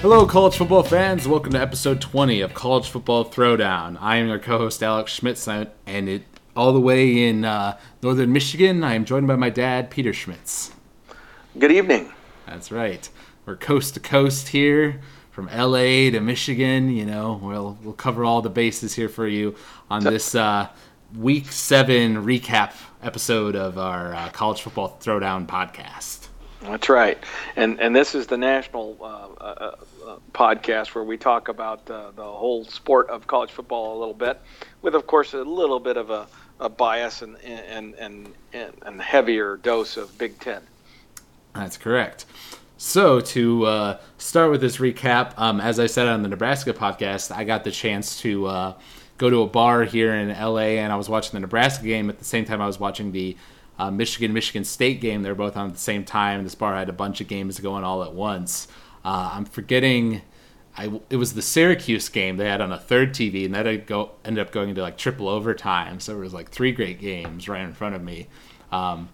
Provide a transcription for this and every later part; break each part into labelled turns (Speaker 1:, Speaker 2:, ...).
Speaker 1: Hello, college football fans. Welcome to episode 20 of College Football Throwdown. I am your co host, Alex Schmitz, and it all the way in uh, northern Michigan, I am joined by my dad, Peter Schmitz.
Speaker 2: Good evening.
Speaker 1: That's right. We're coast to coast here from LA to Michigan. You know, we'll, we'll cover all the bases here for you on this uh, week seven recap episode of our uh, College Football Throwdown podcast.
Speaker 2: That's right, and and this is the national uh, uh, uh, podcast where we talk about uh, the whole sport of college football a little bit, with of course a little bit of a, a bias and and, and and and heavier dose of Big Ten.
Speaker 1: That's correct. So to uh, start with this recap, um, as I said on the Nebraska podcast, I got the chance to uh, go to a bar here in LA, and I was watching the Nebraska game at the same time I was watching the uh, Michigan Michigan State game. They're both on at the same time. This bar had a bunch of games going all at once. Uh, I'm forgetting. I, it was the Syracuse game they had on a third TV, and that go, ended up going into like triple overtime. So it was like three great games right in front of me. Um,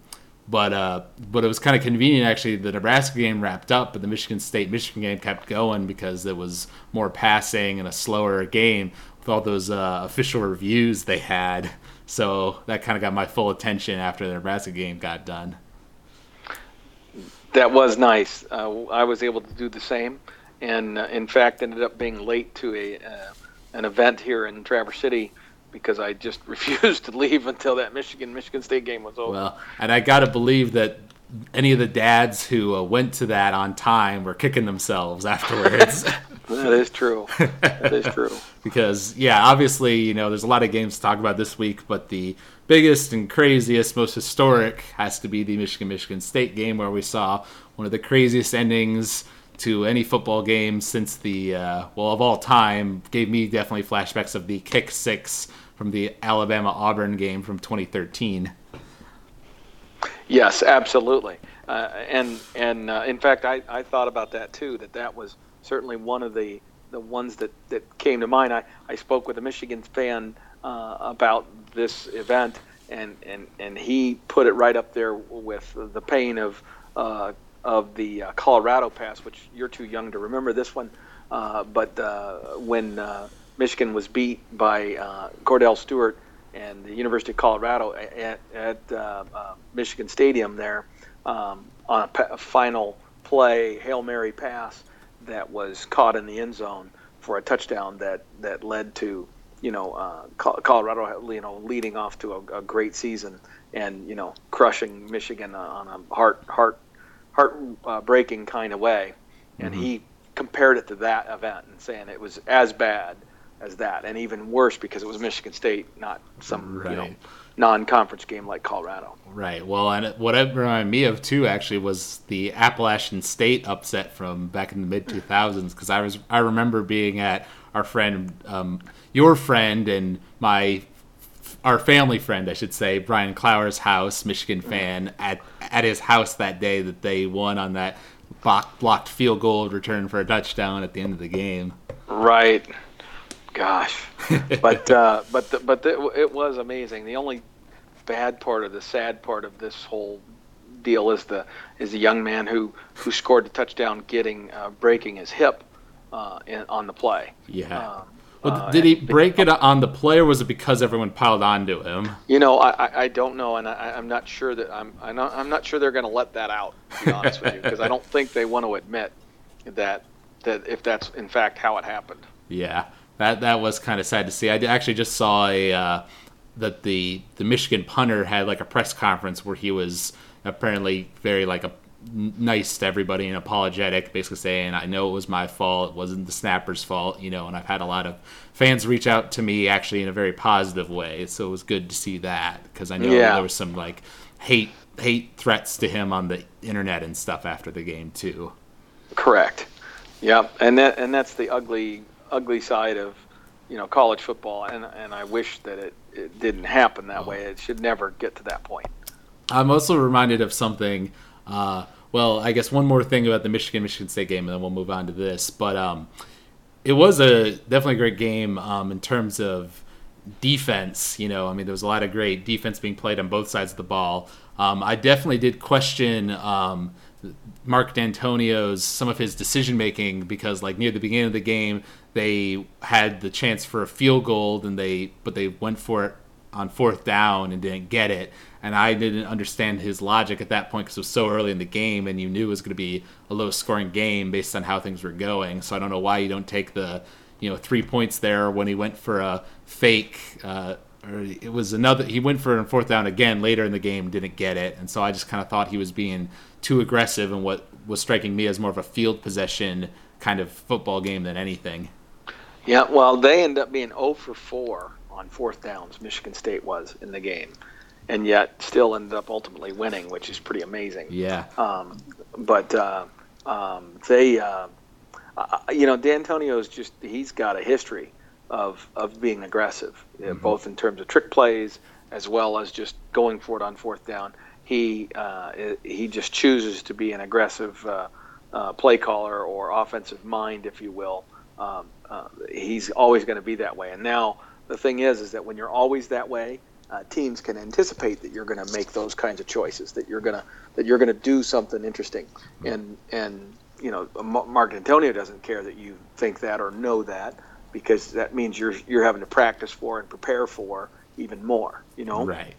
Speaker 1: but uh, but it was kind of convenient actually. The Nebraska game wrapped up, but the Michigan State Michigan game kept going because it was more passing and a slower game with all those uh, official reviews they had. So that kind of got my full attention after the Nebraska game got done.
Speaker 2: That was nice. Uh, I was able to do the same, and uh, in fact ended up being late to a uh, an event here in Traverse City because I just refused to leave until that Michigan Michigan State game was over.
Speaker 1: Well, and I got to believe that any of the dads who uh, went to that on time were kicking themselves afterwards.
Speaker 2: that is true. That is true.
Speaker 1: because yeah, obviously, you know, there's a lot of games to talk about this week, but the biggest and craziest, most historic has to be the Michigan Michigan State game where we saw one of the craziest endings to any football game since the uh, well of all time. Gave me definitely flashbacks of the kick six from the Alabama Auburn game from 2013.
Speaker 2: Yes, absolutely. Uh, and and uh, in fact, I, I thought about that too. That that was certainly one of the the ones that, that came to mind. I, I spoke with a Michigan fan uh, about this event, and, and, and he put it right up there with the pain of uh, of the uh, Colorado Pass, which you're too young to remember this one. Uh, but uh, when Michigan was beat by Kordell Stewart and the University of Colorado at, at uh, uh, Michigan Stadium there um, on a, pa- a final play, Hail Mary pass that was caught in the end zone for a touchdown that, that led to you know uh, Colorado you know leading off to a, a great season and you know crushing Michigan on a heart heart heart uh, breaking kind of way and mm-hmm. he compared it to that event and saying it was as bad as that and even worse because it was Michigan State not some right. you know non-conference game like Colorado.
Speaker 1: Right. Well, and what it reminded me of too actually was the Appalachian State upset from back in the mid 2000s because I was I remember being at our friend, um, your friend, and my our family friend, I should say, Brian Clower's house, Michigan fan, at at his house that day that they won on that blocked field goal return for a touchdown at the end of the game.
Speaker 2: Right. Gosh, but uh, but the, but the, it was amazing. The only bad part or the sad part of this whole deal is the is the young man who who scored the touchdown, getting uh, breaking his hip uh, in, on the play.
Speaker 1: Yeah. Um, well, uh, did he break it on the play, or was it because everyone piled onto him?
Speaker 2: You know, I, I don't know, and I, am not sure that I'm I'm not, I'm not sure they're going to let that out. To be honest with you, because I don't think they want to admit that that if that's in fact how it happened.
Speaker 1: Yeah, that that was kind of sad to see. I actually just saw a uh, that the the Michigan punter had like a press conference where he was apparently very like a nice to everybody and apologetic, basically saying, "I know it was my fault. It wasn't the snapper's fault," you know. And I've had a lot of fans reach out to me actually in a very positive way, so it was good to see that because I know yeah. there was some like hate hate threats to him on the internet and stuff after the game too.
Speaker 2: Correct. Yeah, and that and that's the ugly ugly side of you know college football, and and I wish that it, it didn't happen that way. It should never get to that point.
Speaker 1: I'm also reminded of something. Uh, well, I guess one more thing about the Michigan Michigan State game, and then we'll move on to this. But um, it was a definitely a great game um, in terms of defense. You know, I mean, there was a lot of great defense being played on both sides of the ball. Um, I definitely did question um, Mark Dantonio's some of his decision making because like near the beginning of the game they had the chance for a field goal and they but they went for it on fourth down and didn't get it. And I didn't understand his logic at that point because it was so early in the game and you knew it was going to be a low scoring game based on how things were going. So I don't know why you don't take the you know three points there when he went for a fake uh, or it was another he went for a fourth down again later in the game didn't get it and so I just kind of thought he was being too aggressive and what was striking me as more of a field possession kind of football game than anything.
Speaker 2: Yeah, well, they end up being 0 for 4 on fourth downs. Michigan State was in the game, and yet still ended up ultimately winning, which is pretty amazing.
Speaker 1: Yeah.
Speaker 2: Um, but uh, um, they, uh, uh, you know, Dantonio's just he's got a history of of being aggressive, mm-hmm. both in terms of trick plays as well as just going for it on fourth down he uh, he just chooses to be an aggressive uh, uh, play caller or offensive mind, if you will. Um, uh, he's always going to be that way. And now the thing is, is that when you're always that way, uh, teams can anticipate that you're going to make those kinds of choices, that you're going to that you're going to do something interesting. And and you know, Mark Dantonio doesn't care that you think that or know that because that means you're you're having to practice for and prepare for even more. You know,
Speaker 1: right.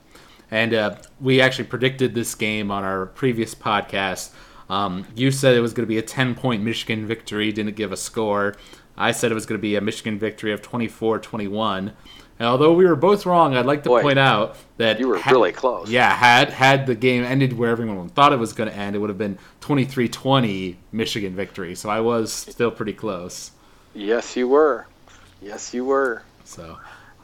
Speaker 1: And uh, we actually predicted this game on our previous podcast. Um, you said it was going to be a 10 point Michigan victory, didn't give a score. I said it was going to be a Michigan victory of 24 21. And although we were both wrong, I'd like to
Speaker 2: Boy,
Speaker 1: point out that
Speaker 2: you were had, really close.
Speaker 1: Yeah, had had the game ended where everyone thought it was going to end, it would have been 23-20 Michigan victory. So I was still pretty close.
Speaker 2: Yes, you were. Yes, you were.
Speaker 1: So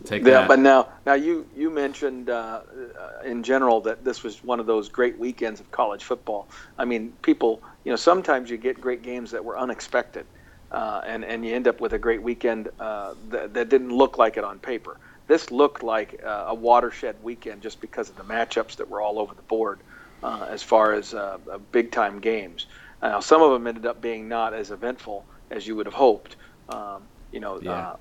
Speaker 1: Take
Speaker 2: yeah,
Speaker 1: that.
Speaker 2: but now, now you you mentioned uh, uh, in general that this was one of those great weekends of college football. I mean, people, you know, sometimes you get great games that were unexpected, uh, and and you end up with a great weekend uh, that, that didn't look like it on paper. This looked like uh, a watershed weekend just because of the matchups that were all over the board, uh, as far as big time games. Now, some of them ended up being not as eventful as you would have hoped. Um, you know,
Speaker 1: yeah.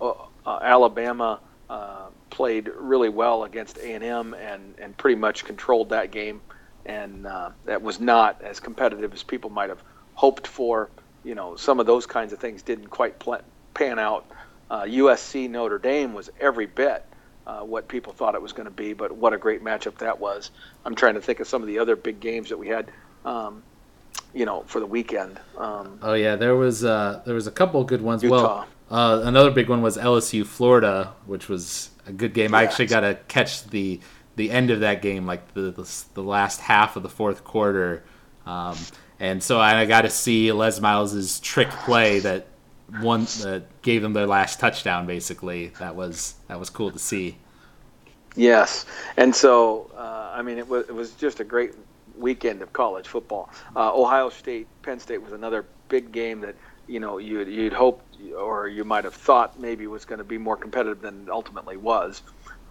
Speaker 2: Alabama. Uh, played really well against A&M and, and pretty much controlled that game. And uh, that was not as competitive as people might have hoped for. You know, some of those kinds of things didn't quite pl- pan out. Uh, USC Notre Dame was every bit uh, what people thought it was going to be, but what a great matchup that was. I'm trying to think of some of the other big games that we had. Um, you know, for the weekend. Um,
Speaker 1: oh yeah, there was uh, there was a couple good ones. Utah. Well, uh, another big one was LSU Florida, which was a good game. I actually got to catch the the end of that game, like the the, the last half of the fourth quarter, um, and so I got to see Les Miles's trick play that one that gave them their last touchdown. Basically, that was that was cool to see.
Speaker 2: Yes, and so uh, I mean it was it was just a great weekend of college football. Uh, Ohio State, Penn State was another big game that you know you'd, you'd hope or you might have thought maybe was going to be more competitive than it ultimately was.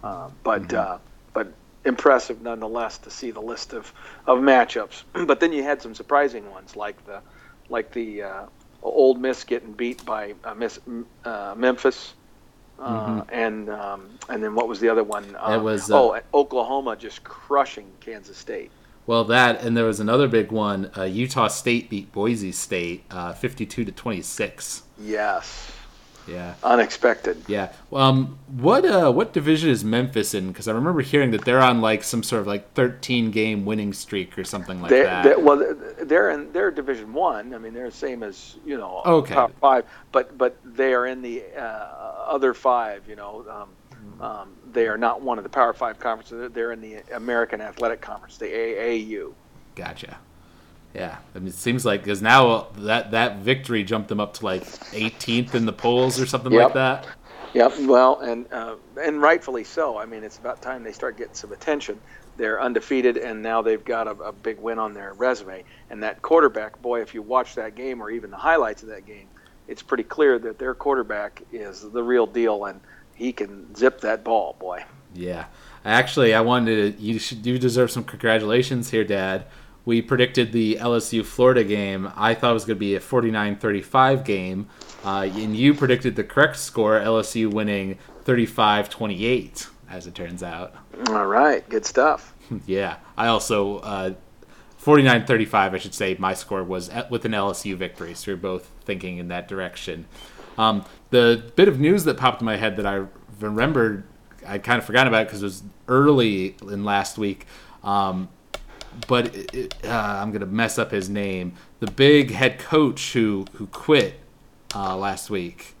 Speaker 2: Uh, but mm-hmm. uh, but impressive nonetheless to see the list of, of matchups. but then you had some surprising ones like the like the uh, Ole Miss getting beat by uh, Miss, uh, Memphis. Uh, mm-hmm. and um, and then what was the other one?
Speaker 1: it was
Speaker 2: oh Oklahoma just crushing Kansas State.
Speaker 1: Well, that and there was another big one. Uh, Utah State beat Boise State, uh, fifty-two to twenty-six.
Speaker 2: Yes.
Speaker 1: Yeah.
Speaker 2: Unexpected.
Speaker 1: Yeah. Um. What uh. What division is Memphis in? Because I remember hearing that they're on like some sort of like thirteen game winning streak or something like
Speaker 2: they're,
Speaker 1: that.
Speaker 2: They're, well, they're in they're Division One. I. I mean, they're the same as you know
Speaker 1: okay.
Speaker 2: top five, but but they are in the uh, other five. You know. Um, um, they are not one of the Power Five conferences. They're in the American Athletic Conference, the AAU.
Speaker 1: Gotcha. Yeah, I mean, it seems like because now that that victory jumped them up to like 18th in the polls or something
Speaker 2: yep.
Speaker 1: like that.
Speaker 2: Yep. Well, and uh, and rightfully so. I mean, it's about time they start getting some attention. They're undefeated, and now they've got a, a big win on their resume. And that quarterback, boy, if you watch that game or even the highlights of that game, it's pretty clear that their quarterback is the real deal. And he can zip that ball, boy.
Speaker 1: Yeah. Actually, I wanted to. You should. You deserve some congratulations here, Dad. We predicted the LSU Florida game. I thought it was going to be a 49-35 game, uh, and you predicted the correct score, LSU winning 35-28, as it turns out.
Speaker 2: All right, good stuff.
Speaker 1: Yeah, I also uh, 49-35, I should say. My score was at, with an LSU victory, so we're both thinking in that direction. Um, the bit of news that popped in my head that I remembered, I kind of forgot about because it was early in last week. Um, but it, it, uh, I'm gonna mess up his name. The big head coach who who quit uh, last week.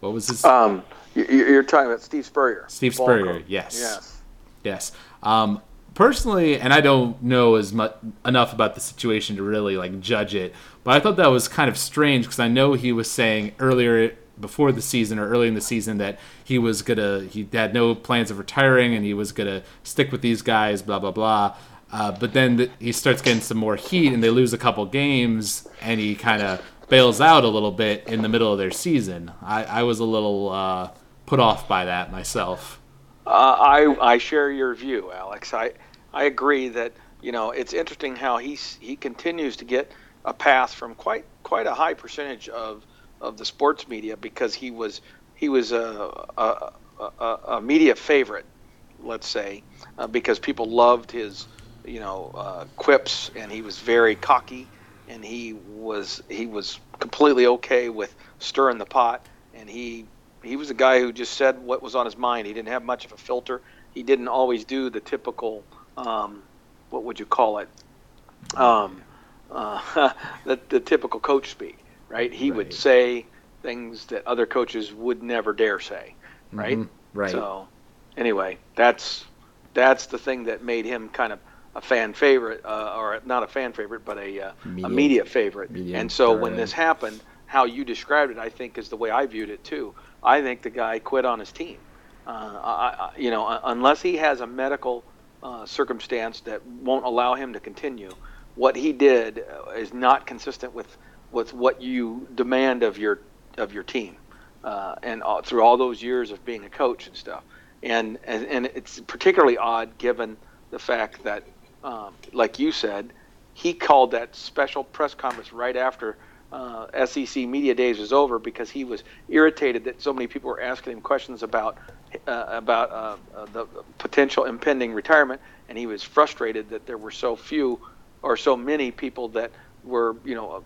Speaker 1: What was his?
Speaker 2: Um, you- you're talking about Steve Spurrier.
Speaker 1: Steve Spurrier. Yes.
Speaker 2: Yes.
Speaker 1: Yes. Um, personally, and I don't know as much enough about the situation to really like judge it, but I thought that was kind of strange because I know he was saying earlier before the season or early in the season that he was gonna he had no plans of retiring and he was gonna stick with these guys, blah blah blah. Uh, but then the, he starts getting some more heat and they lose a couple games and he kind of bails out a little bit in the middle of their season. I, I was a little uh, put off by that myself.
Speaker 2: Uh, I I share your view, Alex. I I agree that you know it's interesting how he's he continues to get a pass from quite quite a high percentage of of the sports media because he was he was a a, a, a media favorite, let's say, uh, because people loved his you know uh, quips and he was very cocky and he was he was completely okay with stirring the pot and he he was a guy who just said what was on his mind. He didn't have much of a filter. He didn't always do the typical, um, what would you call it? Um, uh, the, the typical coach speak, right? He would say things that other coaches would never dare say, right?
Speaker 1: Mhm, right.
Speaker 2: So, anyway, that's that's the thing that made him kind of a fan favorite, uh, or not a fan favorite, but a uh, a
Speaker 1: Media-
Speaker 2: media favorite.
Speaker 1: media
Speaker 2: and so when this happened, how you described it, I think, is the way I viewed it too. I think the guy quit on his team. Uh, I, I, you know, unless he has a medical uh, circumstance that won't allow him to continue, what he did uh, is not consistent with with what you demand of your of your team, uh, and all, through all those years of being a coach and stuff. And and, and it's particularly odd given the fact that, um, like you said, he called that special press conference right after uh, SEC media days was over because he was irritated that so many people were asking him questions about uh, about uh, uh, the potential impending retirement, and he was frustrated that there were so few or so many people that were you know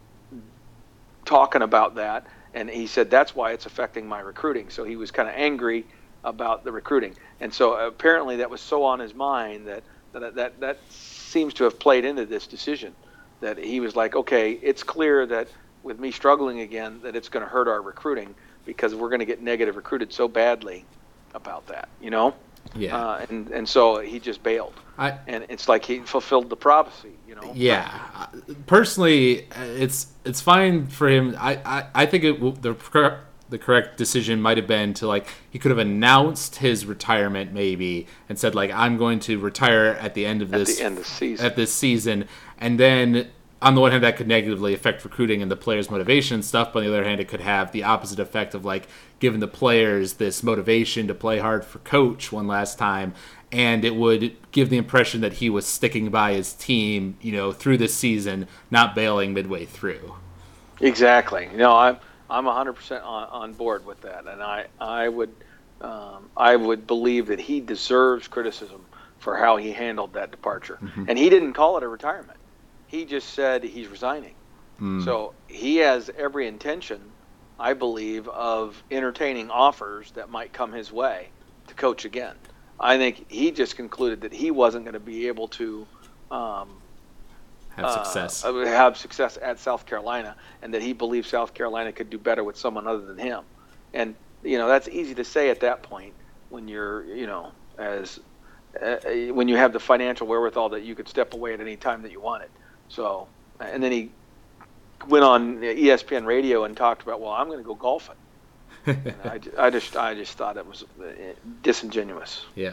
Speaker 2: talking about that. And he said that's why it's affecting my recruiting. So he was kind of angry about the recruiting, and so apparently that was so on his mind that that that, that seems to have played into this decision that he was like, okay, it's clear that with me struggling again, that it's going to hurt our recruiting because we're going to get negative recruited so badly about that, you know?
Speaker 1: Yeah.
Speaker 2: Uh, and and so he just bailed,
Speaker 1: I
Speaker 2: and it's like he fulfilled the prophecy, you know?
Speaker 1: yeah. Personally, it's it's fine for him. I I, I think it the the correct decision might have been to like he could have announced his retirement maybe and said like I'm going to retire at the end of
Speaker 2: At
Speaker 1: this
Speaker 2: the end of season.
Speaker 1: at this season, and then on the one hand that could negatively affect recruiting and the players' motivation and stuff, but on the other hand it could have the opposite effect of like giving the players this motivation to play hard for coach one last time, and it would give the impression that he was sticking by his team, you know, through this season, not bailing midway through.
Speaker 2: Exactly. You know, I'm I'm 100% on, on board with that, and I I would um, I would believe that he deserves criticism for how he handled that departure, and he didn't call it a retirement. He just said he's resigning. So he has every intention, I believe, of entertaining offers that might come his way to coach again. I think he just concluded that he wasn't going to be able to um,
Speaker 1: Have
Speaker 2: uh,
Speaker 1: success.
Speaker 2: uh, have success at South Carolina, and that he believed South Carolina could do better with someone other than him. And you know that's easy to say at that point when you're you know as uh, uh, when you have the financial wherewithal that you could step away at any time that you wanted. So and then he went on ESPN radio and talked about well I'm going to go golfing. I, I just I just thought it was uh, disingenuous.
Speaker 1: Yeah.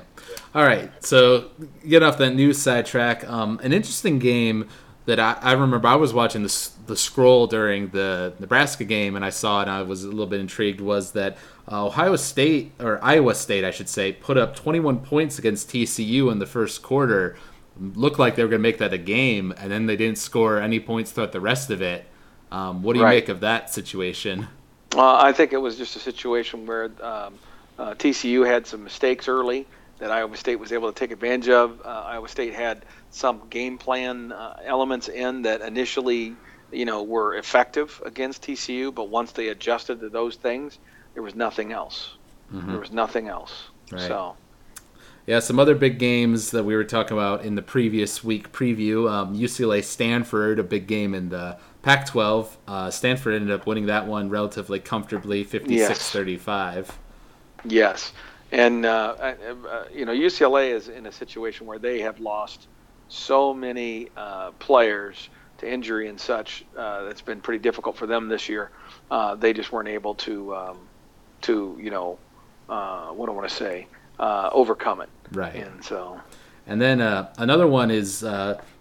Speaker 1: All right. So get off that news sidetrack. Um, an interesting game that I, I remember I was watching the the scroll during the Nebraska game and I saw it and I was a little bit intrigued was that uh, Ohio State or Iowa State I should say put up 21 points against TCU in the first quarter. Looked like they were going to make that a game and then they didn't score any points throughout the rest of it. Um, what do you
Speaker 2: Right.
Speaker 1: make of that situation?
Speaker 2: Uh, I think it was just a situation where um, uh, TCU had some mistakes early, that Iowa State was able to take advantage of. Uh, Iowa State had some game plan uh, elements in that initially, you know, were effective against TCU, but once they adjusted to those things, there was nothing else. Mm-hmm. There was nothing else. Right. So.
Speaker 1: Yeah, some other big games that we were talking about in the previous week preview. Um, UCLA Stanford, a big game in the Pac 12. Uh, Stanford ended up winning that one relatively comfortably, 56 yes. 35.
Speaker 2: Yes. And, uh, uh, you know, UCLA is in a situation where they have lost so many uh, players to injury and such. Uh, it's been pretty difficult for them this year. Uh, they just weren't able to, um, to you know, what do I want to say, overcome it.
Speaker 1: Right.
Speaker 2: And so.
Speaker 1: And then another one is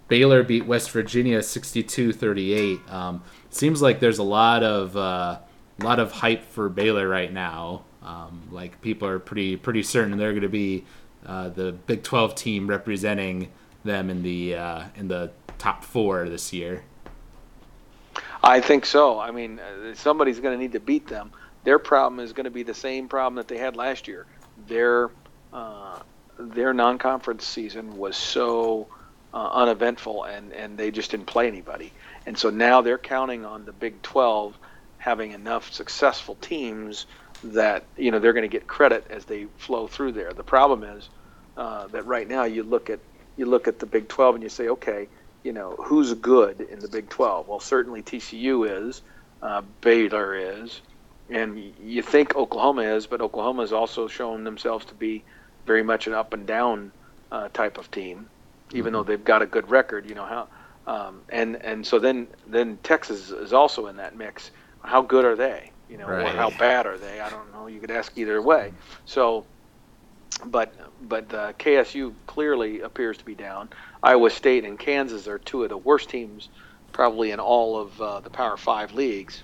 Speaker 1: Baylor beat West Virginia 62-38. Um, seems like there's a lot of uh, lot of hype for Baylor right now. Um, like people are pretty pretty certain they're going to be uh, the Big 12 team representing them in the uh, in the top four this year.
Speaker 2: I think so. I mean, uh, somebody's going to need to beat them. Their problem is going to be the same problem that they had last year. Their uh, their non-conference season was so uh, uneventful, and and they just didn't play anybody. And so now they're counting on the Big 12 having enough successful teams that you know they're going to get credit as they flow through there. The problem is uh, that right now you look at you look at the Big 12 and you say, okay, you know who's good in the Big 12? Well, certainly TCU is, uh, Baylor is, and you think Oklahoma is, but Oklahoma has also shown themselves to be very much an up and down uh, type of team even though they've got a good record. You know how, um, and and so then then Texas is also in that mix. How good are they? You know, right. or how bad are they? I don't know. You could ask either way. So, but but uh, KSU clearly appears to be down. Iowa State and Kansas are two of the worst teams, probably in all of uh, the Power Five leagues.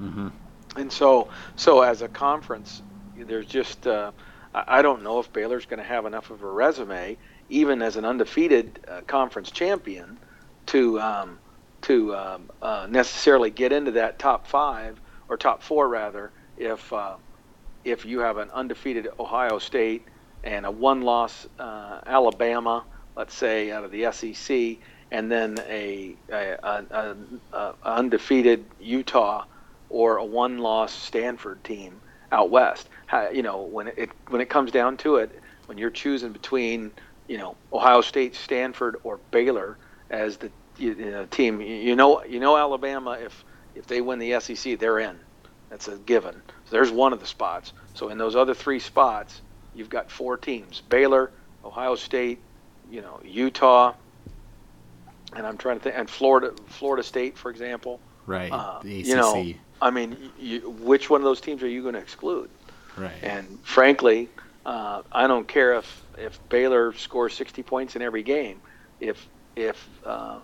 Speaker 2: Mm-hmm. And so so as a conference, there's just uh, I don't know if Baylor's going to have enough of a resume even as an undefeated uh, conference champion, to um, to um, uh, necessarily get into that top five or top four rather, if uh, if you have an undefeated Ohio State and a one-loss uh, Alabama, let's say out of the SEC, and then a, a, a, a undefeated Utah or a one-loss Stanford team out west. How, you know, when it when it comes down to it, when you're choosing between you know Ohio State, Stanford, or Baylor as the you know, team. You know, you know Alabama if if they win the SEC, they're in. That's a given. So there's one of the spots. So in those other three spots, you've got four teams: Baylor, Ohio State, you know, Utah, and I'm trying to think, and Florida, Florida State, for example.
Speaker 1: Right. Uh, the ACC.
Speaker 2: You know, I mean, you, which one of those teams are you going to exclude?
Speaker 1: Right.
Speaker 2: And frankly, uh, I don't care if if Baylor scores 60 points in every game, if if uh,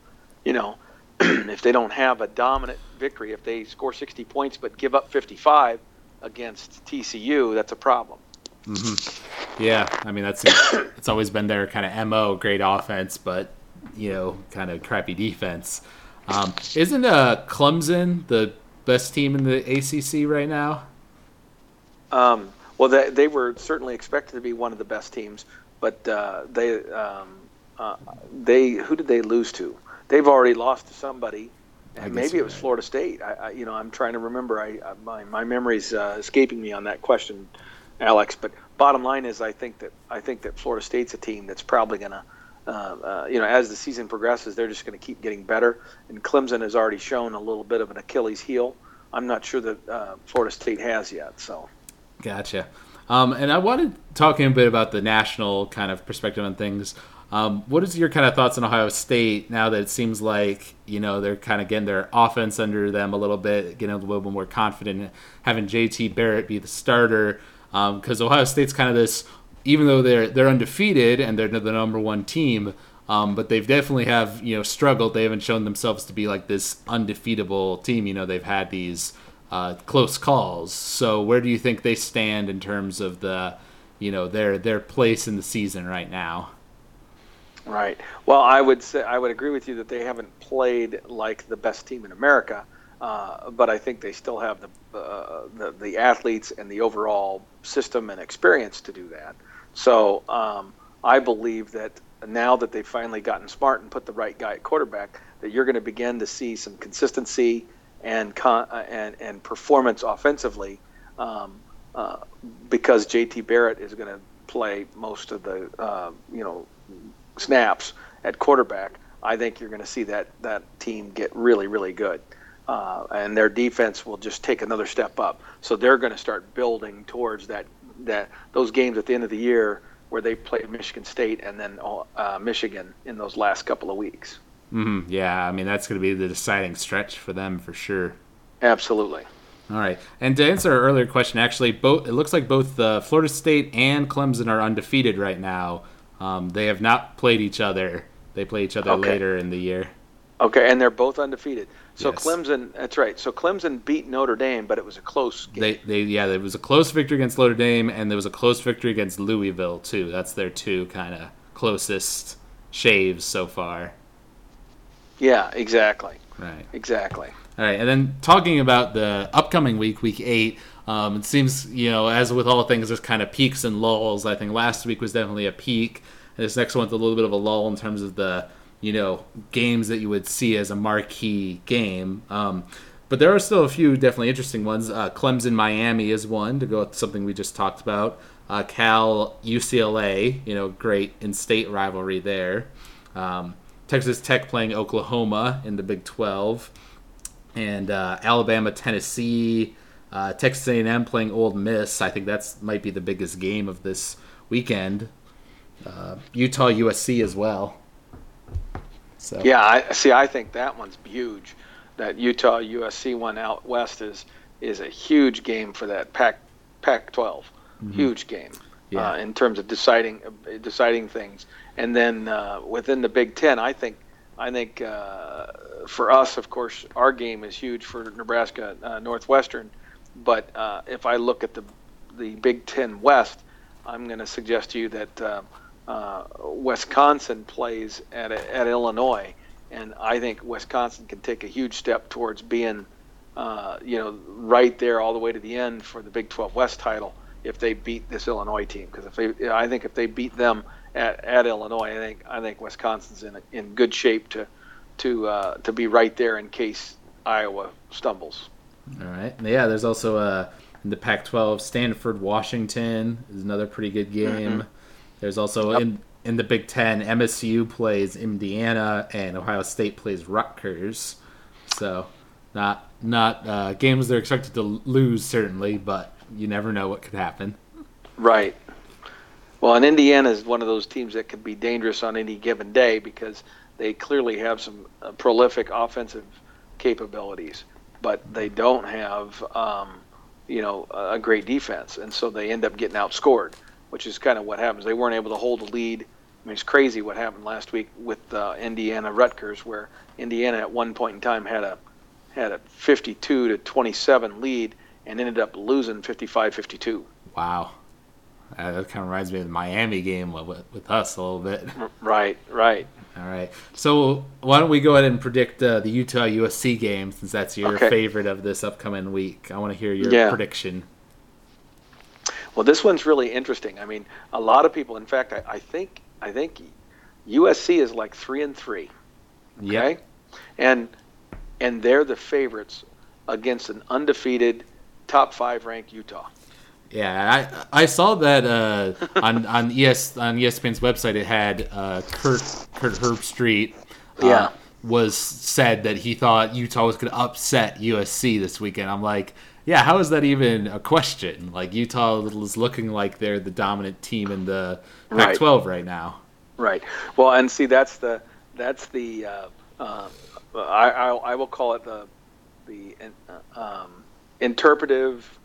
Speaker 2: you know if they don't have a dominant victory, if they score 60 points but give up 55 against TCU, that's a problem.
Speaker 1: Mm-hmm. Yeah, I mean that's it's always been their kind of mo. Great offense, but you know, kind of crappy defense. Um, isn't uh, Clemson the best team in the ACC right now?
Speaker 2: Um, well, they, they were certainly expected to be one of the best teams, but uh, they um, uh, they who did they lose to? They've already lost to somebody, and maybe it was right. Florida State. I, I, you know I'm trying to remember. I, I my my memory's uh, escaping me on that question, Alex. But bottom line is, I think that I think that Florida State's a team that's probably gonna. Uh, uh, you know, as the season progresses, they're just going to keep getting better. And Clemson has already shown a little bit of an Achilles heel. I'm not sure that uh, Florida State has yet. So.
Speaker 1: Gotcha. Um, and I wanted to talk a bit about the national kind of perspective on things. Um, what is your kind of thoughts on Ohio State now that it seems like you know they're kind of getting their offense under them a little bit, getting a little bit more confident, having JT Barrett be the starter because um, Ohio State's kind of this, even though they're they're undefeated and they're the number one team, um, but they've definitely have you know struggled. They haven't shown themselves to be like this undefeatable team. You know they've had these uh, close calls. So where do you think they stand in terms of the, you know, their their place in the season right now?
Speaker 2: Right. Well, I would say I would agree with you that they haven't played like the best team in America, uh, but I think they still have the, uh, the, the athletes and the overall system and experience to do that. So um, I believe that now that they've finally gotten smart and put the right guy at quarterback, that you're going to begin to see some consistency and con- uh, and and performance offensively, um, uh, because JT Barrett is going to play most of the uh, you know snaps at quarterback. I think you're going to see that that team get really really good. Uh, and their defense will just take another step up. So they're going to start building towards that that those games at the end of the year where they played Michigan State and then uh, Michigan in those last couple of weeks.
Speaker 1: Mm-hmm. Yeah, I mean that's going to be the deciding stretch for them for sure.
Speaker 2: Absolutely.
Speaker 1: All right, and to answer our earlier question, actually, both it looks like both uh, Florida State and Clemson are undefeated right now. Um, they have not played each other. They play each other okay. later in the year.
Speaker 2: Okay, and they're both undefeated. So yes. Clemson, that's right. So Clemson beat Notre Dame, but it was a close game.
Speaker 1: They, they, yeah, it was a close victory against Notre Dame, and there was a close victory against Louisville too. That's their two kind of closest shaves so far.
Speaker 2: Yeah, exactly.
Speaker 1: Right.
Speaker 2: Exactly.
Speaker 1: All right, and then talking about the upcoming week, week eight. Um, it seems, you know, as with all things, there's kind of peaks and lulls. I think last week was definitely a peak. This next one's a little bit of a lull in terms of the you know games that you would see as a marquee game. Um, but there are still a few definitely interesting ones. Uh, Clemson Miami is one to go with something we just talked about. Uh, Cal UCLA, you know, great in-state rivalry there. Um, Texas Tech playing Oklahoma in the Big 12, and uh, Alabama Tennessee. Uh, Texas A&M playing Ole Miss. I think that's might be the biggest game of this weekend. Uh, Utah USC as well.
Speaker 2: So yeah, I see. I think that one's huge. That Utah USC one out west is is a huge game for that Pac Pac 12. Mm-hmm. Huge game yeah. uh, in terms of deciding uh, deciding things. And then uh, within the Big Ten, I think I think uh, for us, of course, our game is huge for Nebraska uh, Northwestern. But uh, if I look at the the Big Ten West, I'm going to suggest to you that uh, Wisconsin plays at, at Illinois, and I think Wisconsin can take a huge step towards being, uh, you know, right there all the way to the end for the Big 12 West title if they beat this Illinois team. Because if they, I think if they beat them at, at Illinois, I think I think Wisconsin's in in good shape to to uh, to be right there in case Iowa stumbles.
Speaker 1: All right. Yeah. There's also uh, in the Pac-12, Stanford Washington is another pretty good game. Mm-hmm. There's also yep. in in the Big Ten, MSU plays Indiana and Ohio State plays Rutgers. So not not uh, games they're expected to lose certainly, but you never know what could happen.
Speaker 2: Right. Well, and Indiana is one of those teams that could be dangerous on any given day because they clearly have some uh, prolific offensive capabilities, but they don't have, um, you know, a great defense, and so they end up getting outscored which is kind of what happens. They weren't able to hold a lead. I mean, it's crazy what happened last week with uh, Indiana Rutgers, where Indiana at one point in time had a had a 52 to 27 lead and ended up losing 55-52.
Speaker 1: Wow. Uh, that kind of reminds me of the Miami game with, with us a little bit.
Speaker 2: Right, right.
Speaker 1: All right. So why don't we go ahead and predict uh, the Utah USC game since that's your okay. favorite of this upcoming week? I want to hear your yeah. prediction.
Speaker 2: Well, this one's really interesting. I mean, a lot of people. In fact, I, I think I think USC is like three and three. Okay, yep. and and they're the favorites against an undefeated top five ranked Utah.
Speaker 1: Yeah, I I saw that uh, on on ES on ESPN's website. It had uh, Kirk Kirk Herbstreit. Uh, yeah. Was said that he thought Utah was going to upset USC this weekend. I'm like, yeah, how is that even a question? Like Utah is looking like they're the dominant team in the Pac-12 right, right now.
Speaker 2: Right. Well, and see, that's the that's the uh, uh, I, I, I will call it the the uh, um, interpretive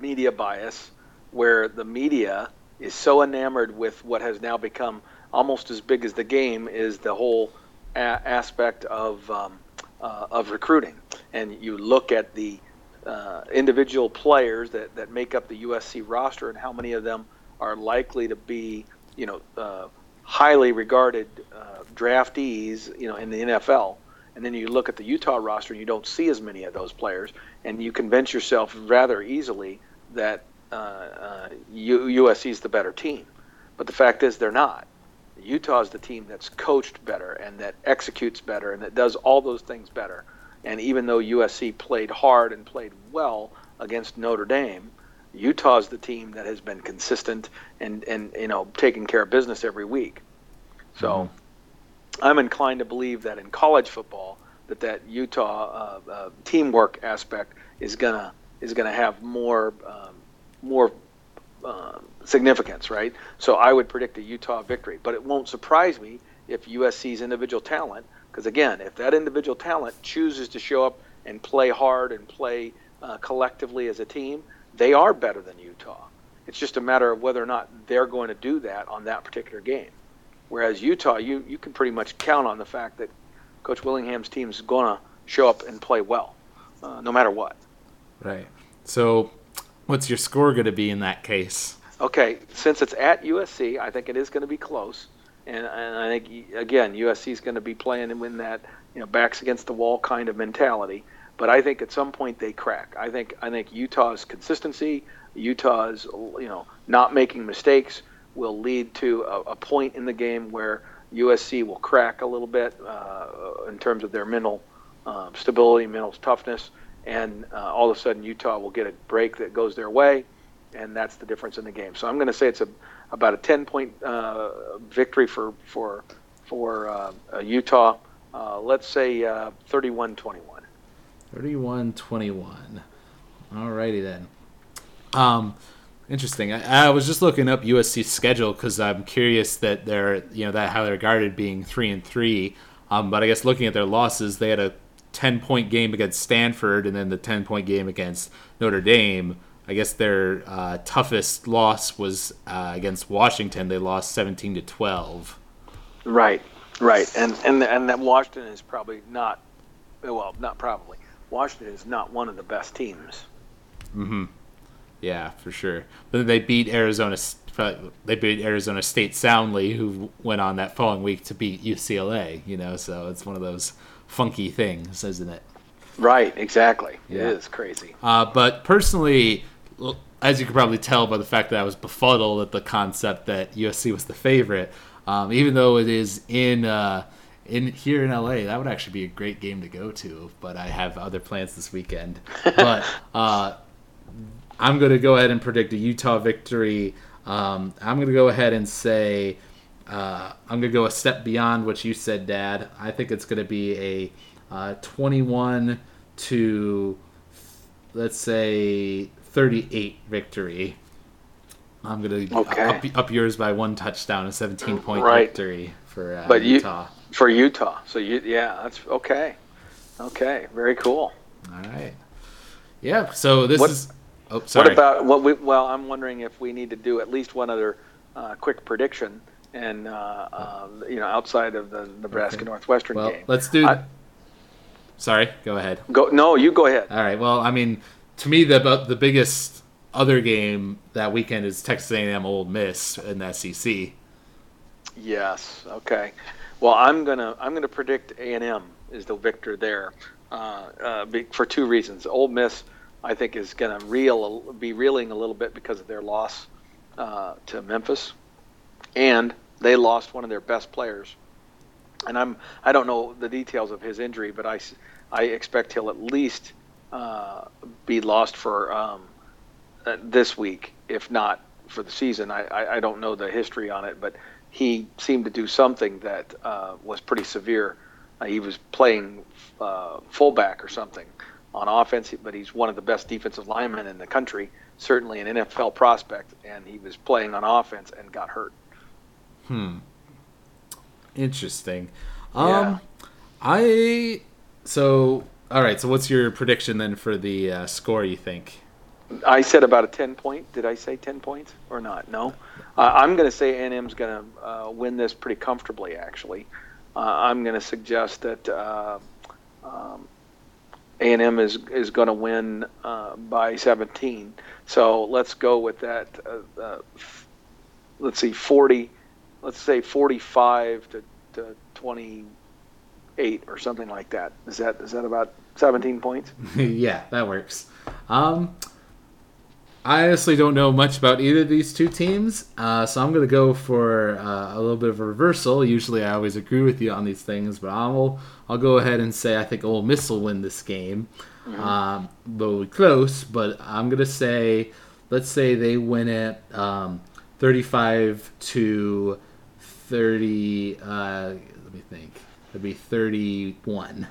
Speaker 2: media bias, where the media is so enamored with what has now become almost as big as the game is the whole a- aspect of um, uh, of recruiting, and you look at the uh, individual players that, that make up the USC roster and how many of them are likely to be, you know, uh, highly regarded uh, draftees, you know, in the NFL. And then you look at the Utah roster and you don't see as many of those players, and you convince yourself rather easily that USC uh, uh, is the better team. But the fact is, they're not. Utah's is the team that's coached better and that executes better and that does all those things better. And even though USC played hard and played well against Notre Dame, Utah's the team that has been consistent and, and you know taking care of business every week. So mm-hmm. I'm inclined to believe that in college football that that Utah uh, uh, teamwork aspect is gonna is gonna have more um, more uh, significance, right? So I would predict a Utah victory, but it won't surprise me if USC's individual talent, because again, if that individual talent chooses to show up and play hard and play uh, collectively as a team, they are better than Utah. It's just a matter of whether or not they're going to do that on that particular game. Whereas Utah, you, you can pretty much count on the fact that Coach Whittingham's team is going to show up and play well, uh, no matter what.
Speaker 1: Right. So, what's your score going to be in that case?
Speaker 2: Okay, since it's at USC, I think it is going to be close, and, and I think again USC is going to be playing in that you know backs against the wall kind of mentality. But I think at some point they crack. I think I think Utah's consistency, Utah's you know not making mistakes will lead to a, a point in the game where USC will crack a little bit uh, in terms of their mental uh, stability, mental toughness, and uh, all of a sudden Utah will get a break that goes their way and that's the difference in the game. So I'm going to say it's a about a 10 point uh, victory for for for uh, uh Utah. Uh, let's say 31-21. Uh,
Speaker 1: 31-21. Alrighty then. Um, interesting. I, I, was just looking up USC's schedule because I'm curious that they're you know that how they're guarded being three and three. Um, but I guess looking at their losses, they had a 10 point game against Stanford and then the 10 point game against Notre Dame. I guess their uh, toughest loss was uh, against Washington. They lost 17 to 12.
Speaker 2: Right, right, and and and that Washington is probably not, well, not probably. Washington is not one of the best teams.
Speaker 1: Mm-hmm. Yeah, for sure. But they beat Arizona. They beat Arizona State soundly, who went on that following week to beat UCLA. You know, so it's one of those funky things, isn't it?
Speaker 2: Right, exactly. Yeah. It is crazy.
Speaker 1: Uh, but personally, as you can probably tell by the fact that I was befuddled at the concept that USC was the favorite, um, even though it is in uh, in here in LA, that would actually be a great game to go to. But I have other plans this weekend. but uh, I'm going to go ahead and predict a Utah victory. Um, I'm going to go ahead and say uh, I'm going to go a step beyond what you said, Dad. I think it's going to be a uh, 21 to let's say 38 victory. I'm gonna okay. up, up, yours by one touchdown, a 17 point right. victory for uh, but Utah.
Speaker 2: You, for Utah, so you yeah, that's okay. Okay, very cool.
Speaker 1: All right. Yeah. So this what, is. Oh, sorry.
Speaker 2: What about what we? Well, I'm wondering if we need to do at least one other uh, quick prediction, and uh, um, you know, outside of the Nebraska okay. Northwestern
Speaker 1: well,
Speaker 2: game.
Speaker 1: Let's do. I, sorry. Go ahead.
Speaker 2: Go. No, you go ahead.
Speaker 1: All right. Well, I mean, to me, the the biggest other game that weekend is Texas A&M Ole Miss in the SEC.
Speaker 2: Yes. Okay. Well, I'm gonna I'm gonna predict A&M is the victor there, uh, uh, for two reasons. Ole Miss, I think, is gonna reel be reeling a little bit because of their loss uh, to Memphis, and they lost one of their best players. And I'm I don't know the details of his injury, but I I expect he'll at least uh, be lost for um, uh, this week, if not for the season. I, I, I, don't know the history on it, but he seemed to do something that uh, was pretty severe. Uh, he was playing uh, fullback or something on offense, but he's one of the best defensive linemen in the country, certainly an NFL prospect, and he was playing on offense and got hurt.
Speaker 1: Hmm. Interesting. Um, yeah. I so all right. So what's your prediction then for the uh, score? You think?
Speaker 2: I said about a ten point. Did I say ten points or not? No. Uh, I'm going to say A&M's going to uh, win this pretty comfortably. Actually, uh, I'm going to suggest that uh, um, A&M is is going to win uh, by 17. So let's go with that. let's see, 40. Let's say 45 to, to 28 or something like that. Is that is that about 17 points.
Speaker 1: yeah, that works. Um, I honestly don't know much about either of these two teams, uh, so I'm going to go for uh, a little bit of a reversal. Usually, I always agree with you on these things, but I'll I'll go ahead and say I think Ole Miss will win this game. Mm-hmm. Um, but close, but I'm going to say, let's say they win it um, 35 to 30. Uh, let me think. It'd be 31.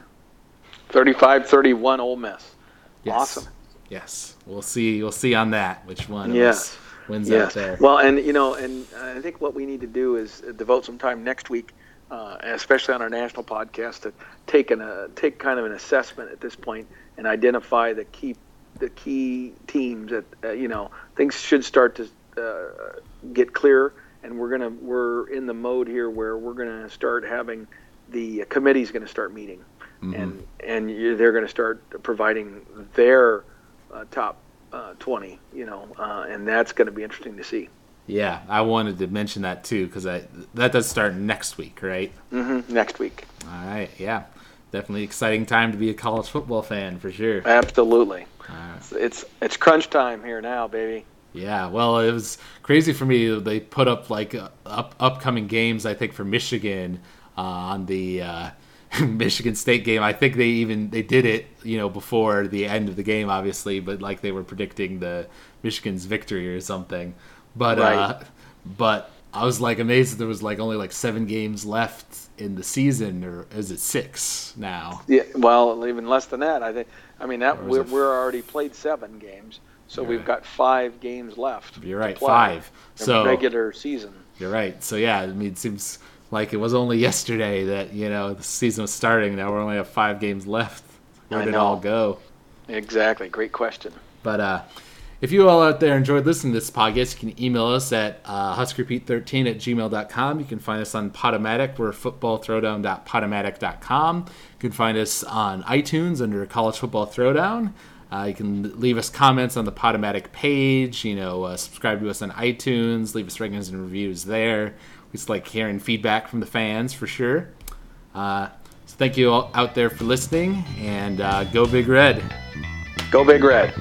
Speaker 2: 35-31 Ole Miss. Yes. Awesome.
Speaker 1: Yes, we'll see. We'll see on that which one yes. wins
Speaker 2: yes.
Speaker 1: out there.
Speaker 2: Well, and you know, and I think what we need to do is devote some time next week, uh, especially on our national podcast, to take an uh, take kind of an assessment at this point and identify the key the key teams that uh, you know things should start to uh, get clear, and we're gonna we're in the mode here where we're gonna start having the committee's to start meeting, mm-hmm. and and they're going to start providing their uh, top uh, 20, you know, uh, and that's going to be interesting to see.
Speaker 1: Yeah, I wanted to mention that too because that does start next week, right?
Speaker 2: Mm-hmm. Next week.
Speaker 1: All right. Yeah, definitely exciting time to be a college football fan for sure.
Speaker 2: Absolutely. It's, it's it's crunch time here now, baby.
Speaker 1: Yeah, well, it was crazy for me. They put up like uh, up, upcoming games. I think for Michigan uh, on the uh, Michigan State game. I think they even they did it, you know, before the end of the game, obviously, but like they were predicting the Michigan's victory or something. But right. uh, but I was like amazed that there was like only like seven games left in the season, or is it six now?
Speaker 2: Yeah, well, even less than that. I think. I mean, that we're, we're already played seven games, so we've right. got five games left.
Speaker 1: You're right, five. So
Speaker 2: regular season.
Speaker 1: You're right. So yeah, I mean, it seems like it was only yesterday that you know the season was starting. Now we only have five games left. Where did it all go?
Speaker 2: Exactly. Great question.
Speaker 1: But uh, if you all out there enjoyed listening to this podcast, you can email us at uh, huskerpete13 at gmail.com. You can find us on Podomatic. We're footballthrowdown.podomatic.com. You can find us on iTunes under College Football Throwdown. Uh, you can leave us comments on the Podomatic page. You know, uh, subscribe to us on iTunes. Leave us ratings and reviews there. Just like hearing feedback from the fans for sure. Uh, so thank you all out there for listening, and uh, go Big Red.
Speaker 2: Go Big Red.